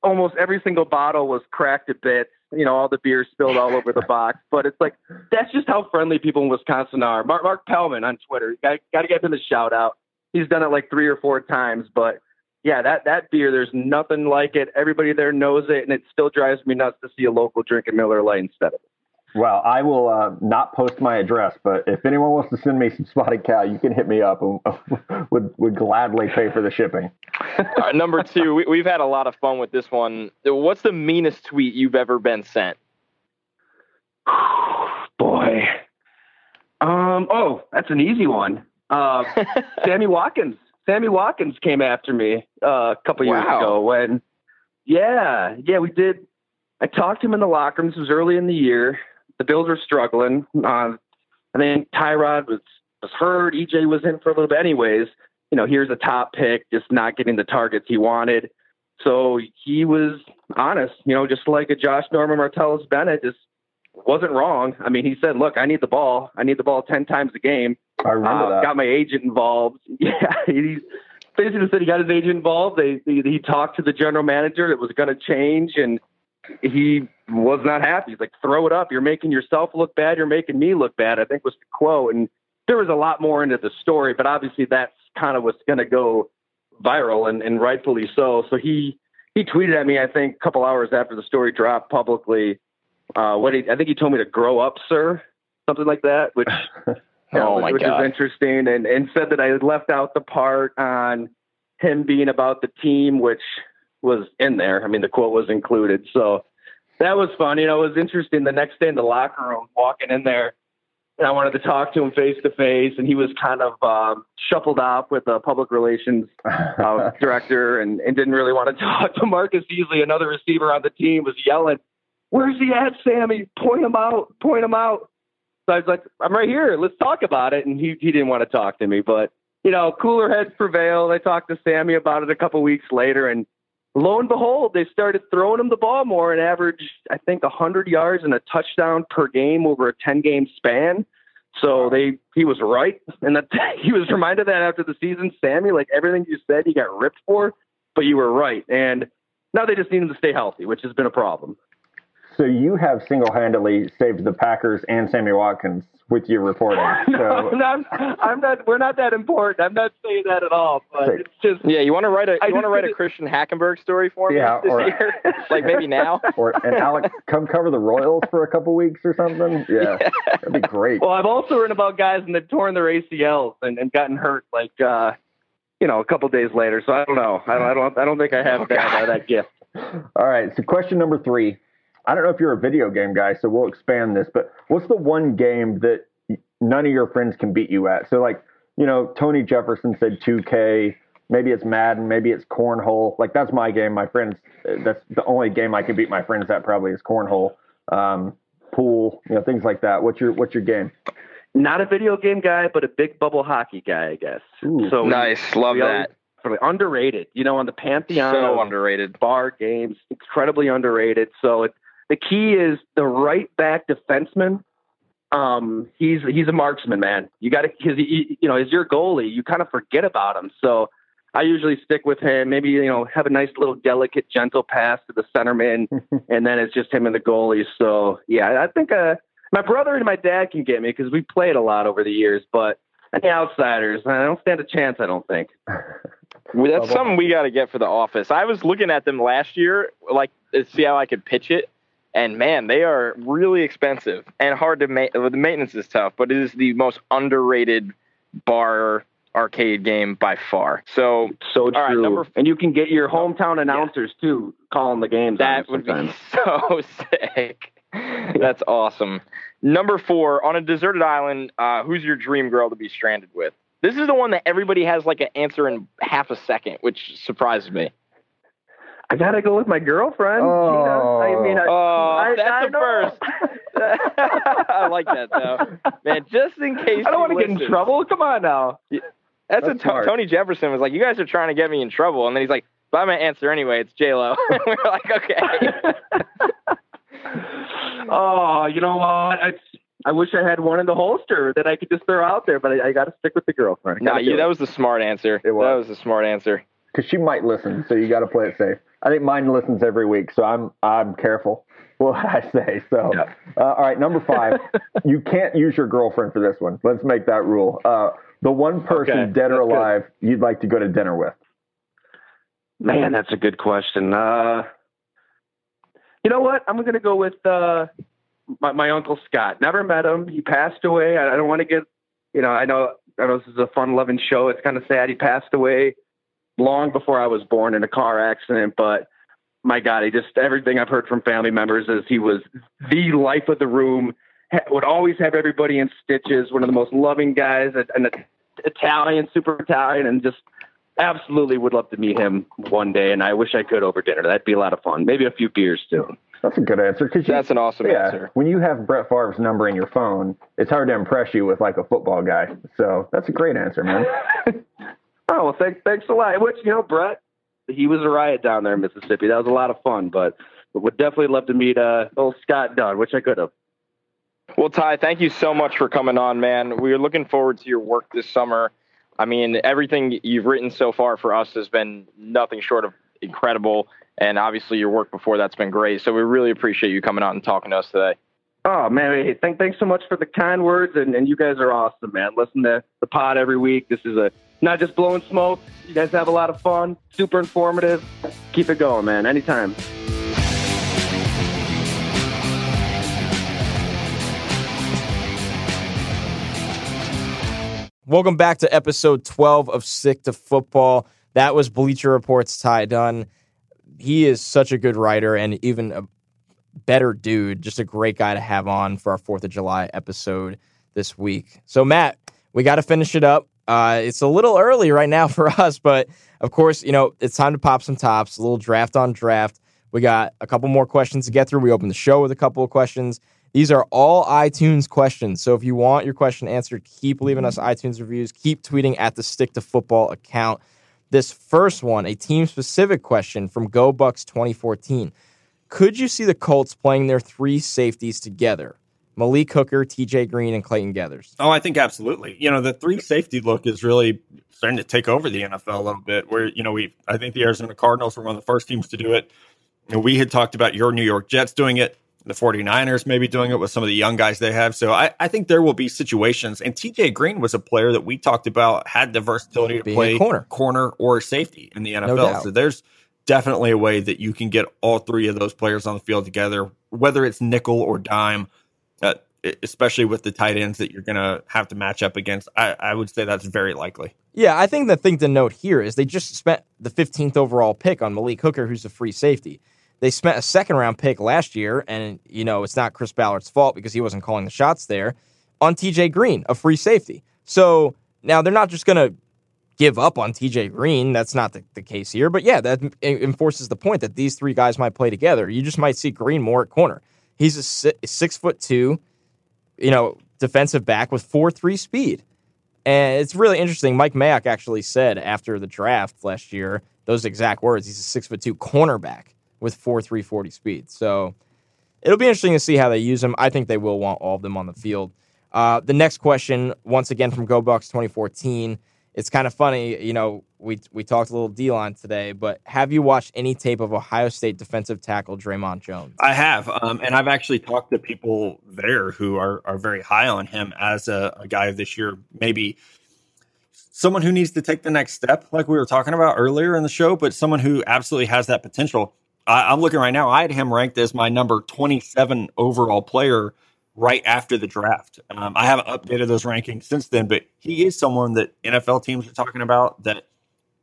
almost every single bottle was cracked a bit. you know, all the beer spilled all over the box. But it's like that's just how friendly people in Wisconsin are. Mark, Mark Pellman on Twitter, got, got to give him a shout out. He's done it like three or four times, but yeah, that that beer, there's nothing like it. Everybody there knows it, and it still drives me nuts to see a local drinking Miller Lite instead of it. Well, I will uh, not post my address, but if anyone wants to send me some spotted cow, you can hit me up and would would gladly pay for the shipping. Right, number two, we, we've had a lot of fun with this one. What's the meanest tweet you've ever been sent? Boy, um, oh, that's an easy one. Uh, Sammy Watkins. Sammy Watkins came after me uh, a couple years wow. ago when, yeah, yeah, we did. I talked to him in the locker room. This was early in the year the Bills were struggling. Uh, I think Tyrod was was hurt. EJ was in for a little bit, anyways. You know, here's a top pick, just not getting the targets he wanted. So he was honest. You know, just like a Josh Norman Martellus Bennett, just wasn't wrong. I mean, he said, "Look, I need the ball. I need the ball ten times a game." I remember uh, that. Got my agent involved. Yeah, he basically said he got his agent involved. They, he talked to the general manager. It was going to change, and he was not happy. He's like, throw it up. You're making yourself look bad. You're making me look bad. I think was the quote. And there was a lot more into the story, but obviously that's kind of what's going to go viral and, and rightfully so. So he, he tweeted at me, I think a couple hours after the story dropped publicly. Uh, what he, I think he told me to grow up, sir, something like that, which, you know, oh my which God. is interesting and, and said that I had left out the part on him being about the team, which was in there. I mean, the quote was included. So that was fun. You know, it was interesting. The next day in the locker room, walking in there, and I wanted to talk to him face to face, and he was kind of um, shuffled off with a public relations uh, director, and, and didn't really want to talk to Marcus Easley, another receiver on the team, was yelling, "Where's he at, Sammy? Point him out! Point him out!" So I was like, "I'm right here. Let's talk about it." And he he didn't want to talk to me, but you know, cooler heads prevailed. I talked to Sammy about it a couple weeks later, and lo and behold, they started throwing him the ball more and averaged, I think, 100 yards and a touchdown per game over a 10 game span. So they, he was right, and that he was reminded that after the season, Sammy, like everything you said, you got ripped for, but you were right. And now they just need him to stay healthy, which has been a problem. So you have single-handedly saved the Packers and Sammy Watkins with your reporting. no, So I'm, I'm not. We're not that important. I'm not saying that at all. But Say- it's just Yeah, you want to write a I you want to write a Christian Hackenberg story for me Yeah, this or- year? like maybe now. or and Alex come cover the Royals for a couple weeks or something. Yeah, that'd be great. Well, I've also written about guys and that torn their ACLs and, and gotten hurt like uh, you know a couple days later. So I don't know. I don't. I don't. I don't think I have that uh, that gift. All right. So question number three. I don't know if you're a video game guy, so we'll expand this. But what's the one game that none of your friends can beat you at? So like, you know, Tony Jefferson said 2K. Maybe it's Madden. Maybe it's Cornhole. Like that's my game. My friends. That's the only game I can beat my friends at. Probably is Cornhole, um, pool. You know, things like that. What's your What's your game? Not a video game guy, but a big bubble hockey guy, I guess. Ooh. So Nice, love we that. always- underrated. You know, on the pantheon So underrated. bar games, incredibly underrated. So it, the key is the right back defenseman. Um, he's he's a marksman, man. You got to because you know, as your goalie, you kind of forget about him. So I usually stick with him. Maybe you know, have a nice little delicate, gentle pass to the centerman, and then it's just him and the goalie. So yeah, I think uh, my brother and my dad can get me because we played a lot over the years. But any outsiders, I don't stand a chance. I don't think. Well, That's something we got to get for the office. I was looking at them last year, like to see how I could pitch it, and man, they are really expensive and hard to make. The maintenance is tough, but it is the most underrated bar arcade game by far. So So right, true. number f- and you can get your hometown announcers too calling the games. that would be so sick. That's awesome. Number four, on a deserted island, uh, who's your dream girl to be stranded with? This is the one that everybody has like an answer in half a second, which surprises me. I gotta go with my girlfriend. Oh. Gina. I mean, I, Oh, I- that's I a know. first. I like that though, man. Just in case I don't want want to get in trouble. Come on now. That's, That's what Tony Jefferson was like. You guys are trying to get me in trouble, and then he's like, "But I'm gonna answer anyway. It's J Lo." We're like, "Okay." oh, you know what? I, I wish I had one in the holster that I could just throw out there, but I, I got to stick with the girlfriend. no, Gotta you—that was the smart answer. It was. That was the smart answer. Because she might listen, so you got to play it safe. I think mine listens every week, so I'm I'm careful what I say. So, Yeah. uh, all right, number five, you can't use your girlfriend for this one. Let's make that rule. Uh, the one person, Okay, dead or that's good. alive, you'd like to go to dinner with. Man, that's a good question. Uh, you know what? I'm going to go with uh, my, my uncle Scott. Never met him. He passed away. I, I don't want to get, you know, I know, I know this is a fun-loving show. It's kind of sad. He passed away long before I was born in a car accident, but my God, he just everything I've heard from family members is he was the life of the room. ha- Would always have everybody in stitches. One of the most loving guys, and an Italian, super Italian, and just absolutely would love to meet him one day. And I wish I could over dinner. That'd be a lot of fun. Maybe a few beers too. That's a good answer. Cause you, That's an awesome yeah, answer. when you have Brett Favre's number in your phone, it's hard to impress you with like a football guy. So that's a great answer, man. Oh well, thanks, thanks a lot. Which you know, Brett, he was a riot down there in Mississippi. That was a lot of fun, but, would definitely love to meet uh, old Scott Dunn, which I could have. Well, Ty, thank you so much for coming on, man. We are looking forward to your work this summer. I mean, everything you've written so far for us has been nothing short of incredible. And obviously, your work before that's been great. So we really appreciate you coming out and talking to us today. Oh man, hey, thank, thanks so much for the kind words, and, and you guys are awesome, man. Listen to the pod every week. This is a not just blowing smoke. You guys have a lot of fun, super informative. Keep it going, man. Anytime. Welcome back to episode 12 of Stick to Football. That was Bleacher Report's Ty Dunne. He is such a good writer and even a better dude, just a great guy to have on for our 4th of July episode this week. So, Matt, we got to finish it up. Uh, it's a little early right now for us, but of course, you know, it's time to pop some tops, a little draft on draft. We got a couple more questions to get through. We opened the show with a couple of questions. These are all iTunes questions. So if you want your question answered, keep leaving us iTunes reviews. Keep tweeting at the Stick to Football account. This first one, a team specific question from Go Bucks 2014. Could you see the Colts playing their three safeties together? Malik Hooker, TJ Green, and Clayton Geathers. Oh, I think absolutely. You know, the three safety look is really starting to take over the NFL a little bit. Where you know we, I think the Arizona Cardinals were one of the first teams to do it. You know, we had talked about your New York Jets doing it, the 49ers maybe doing it with some of the young guys they have. So I, I think there will be situations. And TJ Green was a player that we talked about had the versatility to Being play corner. corner or safety in the NFL. doubt. so there's definitely a way that you can get all three of those players on the field together, whether it's nickel or dime. Uh, especially with the tight ends that you're going to have to match up against, I, I would say that's very likely. Yeah, I think the thing to note here is they just spent the 15th overall pick on Malik Hooker, who's a free safety. They spent a second round pick last year, and you know it's not Chris Ballard's fault because he wasn't calling the shots there on TJ Green, a free safety. So now they're not just going to give up on TJ Green. That's not the, the case here. But yeah, that enforces the point that these three guys might play together. You just might see Green more at corner. He's a si- six foot two, you know, defensive back with four three speed. And it's really interesting. Mike Mayock actually said after the draft last year those exact words. He's a six foot two cornerback with four three forty speed. So it'll be interesting to see how they use him. I think they will want all of them on the field. Uh, the next question, once again from GoBucks 2014. It's kind of funny, you know. We we talked a little D line today, but have you watched any tape of Ohio State defensive tackle Dre'Mont Jones? I have, um, and I've actually talked to people there who are are very high on him as a, a guy of this year. Maybe someone who needs to take the next step, like we were talking about earlier in the show, but someone who absolutely has that potential. I, I'm looking right now. I had him ranked as my number 27 overall player right after the draft. Um, I haven't updated those rankings since then, but he is someone that NFL teams are talking about that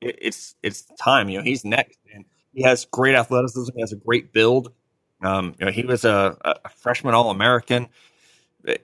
it, it's it's time. You know, he's next, and he has great athleticism. He has a great build. Um, you know, he was a, a freshman All American.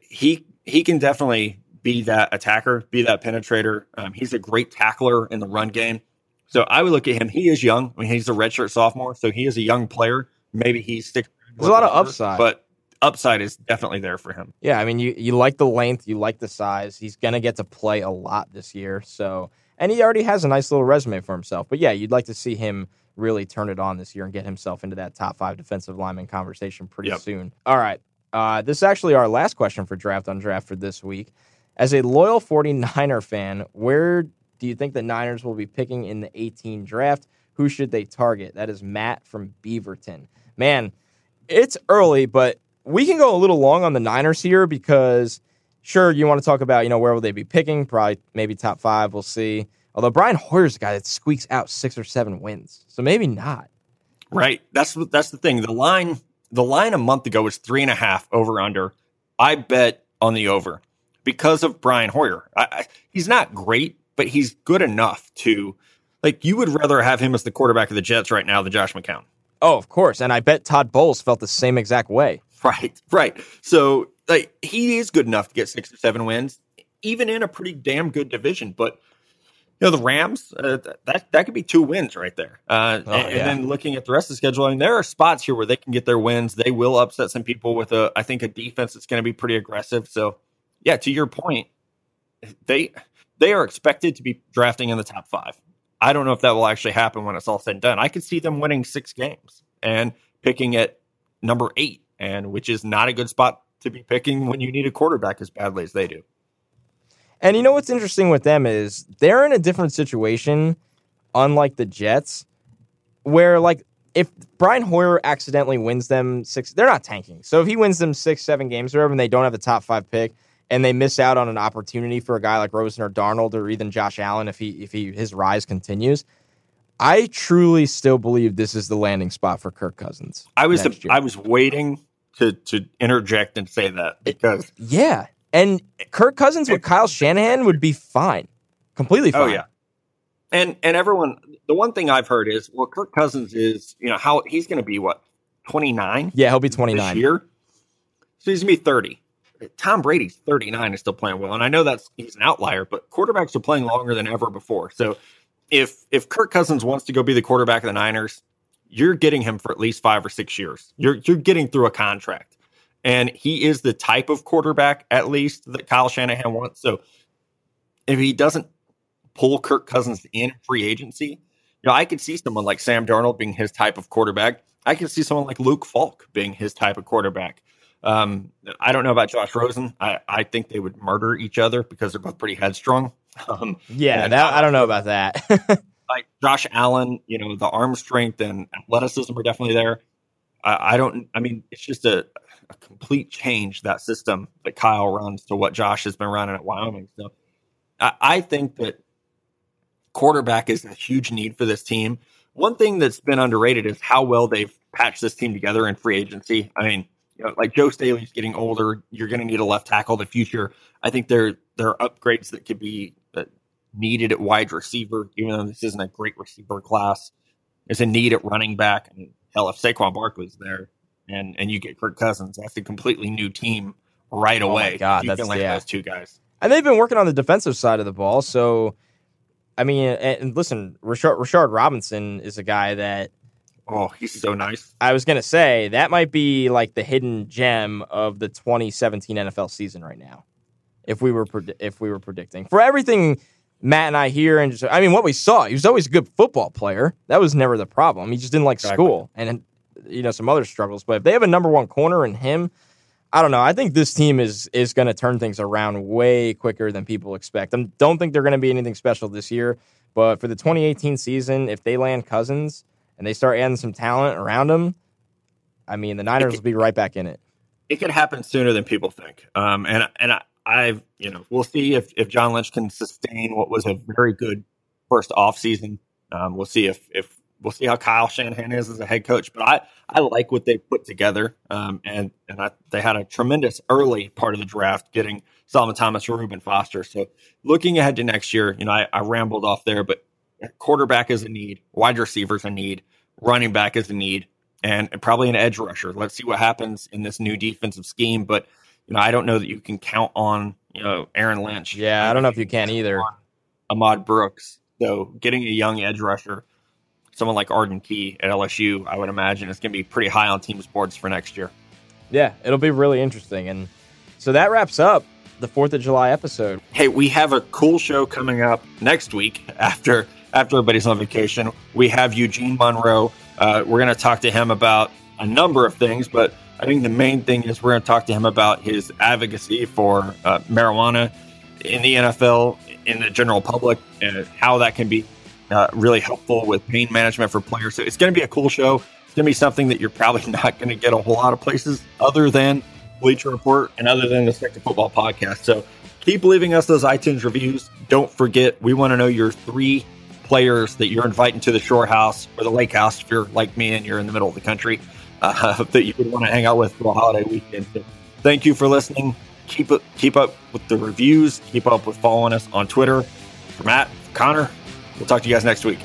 He he can definitely be that attacker, be that penetrator. Um, he's a great tackler in the run game. So I would look at him. He is young. I mean, he's a redshirt sophomore, so he is a young player. Maybe he sticks. There's a lot of upside, but upside is definitely there for him. Yeah, I mean, you you like the length, you like the size. He's gonna get to play a lot this year. So, and he already has a nice little resume for himself. But yeah, you'd like to see him really turn it on this year and get himself into that top five defensive lineman conversation pretty yep. soon. All right. Uh, this is actually our last question for Draft on Draft for this week. As a loyal 49er fan, where do you think the Niners will be picking in the 18 draft? Who should they target? That is Matt from Beaverton. Man, it's early, but we can go a little long on the Niners here because sure, you want to talk about, you know, where will they be picking? Probably maybe top five, we'll see. Although Brian Hoyer's a guy that squeaks out six or seven wins. So maybe not. Right. That's that's the thing. The line the line a month ago was three and a half over under. I bet on the over because of Brian Hoyer. I, I, he's not great, but he's good enough to like you would rather have him as the quarterback of the Jets right now than Josh McCown. Oh, of course. And I bet Todd Bowles felt the same exact way. Right, right. So like he is good enough to get six or seven wins, even in a pretty damn good division. But you know the Rams, uh, that that could be two wins right there. Uh, oh, and, yeah. and, then looking at the rest of the schedule, I mean, there are spots here where they can get their wins. They will upset some people with a, I think, a defense that's going to be pretty aggressive. So, yeah, to your point, they they are expected to be drafting in the top five. I don't know if that will actually happen when it's all said and done. I could see them winning six games and picking at number eight, and which is not a good spot to be picking when you need a quarterback as badly as they do. And you know what's interesting with them is they're in a different situation, unlike the Jets, where like if Brian Hoyer accidentally wins them six, they're not tanking. So if he wins them six, seven games or whatever, and they don't have a top five pick, and they miss out on an opportunity for a guy like Rosen or Darnold or even Josh Allen if he if he his rise continues. I truly still believe this is the landing spot for Kirk Cousins. I was I was waiting to to interject and say that because yeah, and Kirk Cousins with Kyle Shanahan would be fine, completely oh, fine. Oh yeah, and and everyone, the one thing I've heard is, well, Kirk Cousins is, you know, how he's going to be what twenty nine? Yeah, he'll be twenty nine year. So he's gonna be thirty. Tom Brady's thirty nine and still playing well, and I know that's he's an outlier, but quarterbacks are playing longer than ever before. So if if Kirk Cousins wants to go be the quarterback of the Niners, you're getting him for at least five or six years. You're you're getting through a contract and he is the type of quarterback, at least, that Kyle Shanahan wants. So if he doesn't pull Kirk Cousins in free agency, you know, I could see someone like Sam Darnold being his type of quarterback. I could see someone like Luke Falk being his type of quarterback. Um, I don't know about Josh Rosen. I, I think they would murder each other because they're both pretty headstrong. Um, yeah, that, I don't know about that. like Josh Allen, you know, the arm strength and athleticism are definitely there. I, I don't. I mean, it's just a a complete change that system that Kyle runs to what Josh has been running at Wyoming. So I, I think that quarterback is a huge need for this team. One thing that's been underrated is how well they've patched this team together in free agency. I mean, you know, like Joe Staley's getting older. You're going to need a left tackle in the future. I think there there are upgrades that could be needed at wide receiver, even though this isn't a great receiver class. There's a need at running back, and hell, if Saquon Barkley's there, and and you get Kirk Cousins, that's a completely new team right oh away. God, you that's can land yeah. those two guys. And they've been working on the defensive side of the ball. So, I mean, and, and listen, Rashard, Rashard Robinson is a guy that. Oh, he's so nice. I was gonna say that might be like the hidden gem of the 2017 NFL season right now. If we were if we were predicting for everything Matt and I here, and just I mean what we saw, he was always a good football player. That was never the problem. He just didn't like exactly. school. And you know some other struggles. But if they have a number one corner in him, I don't know. I think this team is is going to turn things around way quicker than people expect. I don't think they're going to be anything special this year. But for the 2018 season, if they land Cousins and they start adding some talent around him, I mean the Niners could, will be right back in it. It could happen sooner than people think. Um, and and I, I've you know we'll see if if John Lynch can sustain what was a very good first off season. Um, we'll see if if we'll see how Kyle Shanahan is as a head coach. But I, I like what they put together. Um, and and I, they had a tremendous early part of the draft getting Solomon Thomas or Reuben Foster. So looking ahead to next year, you know, I, I rambled off there, but quarterback is a need, wide receivers a need, running back is a need, and probably an edge rusher. Let's see what happens in this new defensive scheme. But you know, I don't know that you can count on you know Aaron Lynch. Yeah, I don't know if you can either. Ahmad Brooks. So getting a young edge rusher, someone like Arden Key at LSU, I would imagine is going to be pretty high on teams' boards for next year. Yeah, it'll be really interesting. And so that wraps up the Fourth of July episode. Hey, we have a cool show coming up next week after after everybody's on vacation. We have Eugene Monroe. Uh, we're going to talk to him about a number of things, but I think the main thing is we're going to talk to him about his advocacy for uh, marijuana in the NFL, in the general public, and how that can be uh, really helpful with pain management for players. So it's going to be a cool show. It's going to be something that you're probably not going to get a whole lot of places other than Bleacher Report and other than the to Football podcast. So keep leaving us those iTunes reviews. Don't forget, we want to know your three players that you're inviting to the shore house or the lake house if you're like me and you're in the middle of the country uh, that you would want to hang out with for a holiday weekend. So thank you for listening. Keep it, keep up with the reviews. Keep up with following us on Twitter. For Matt, Connor, we'll talk to you guys next week.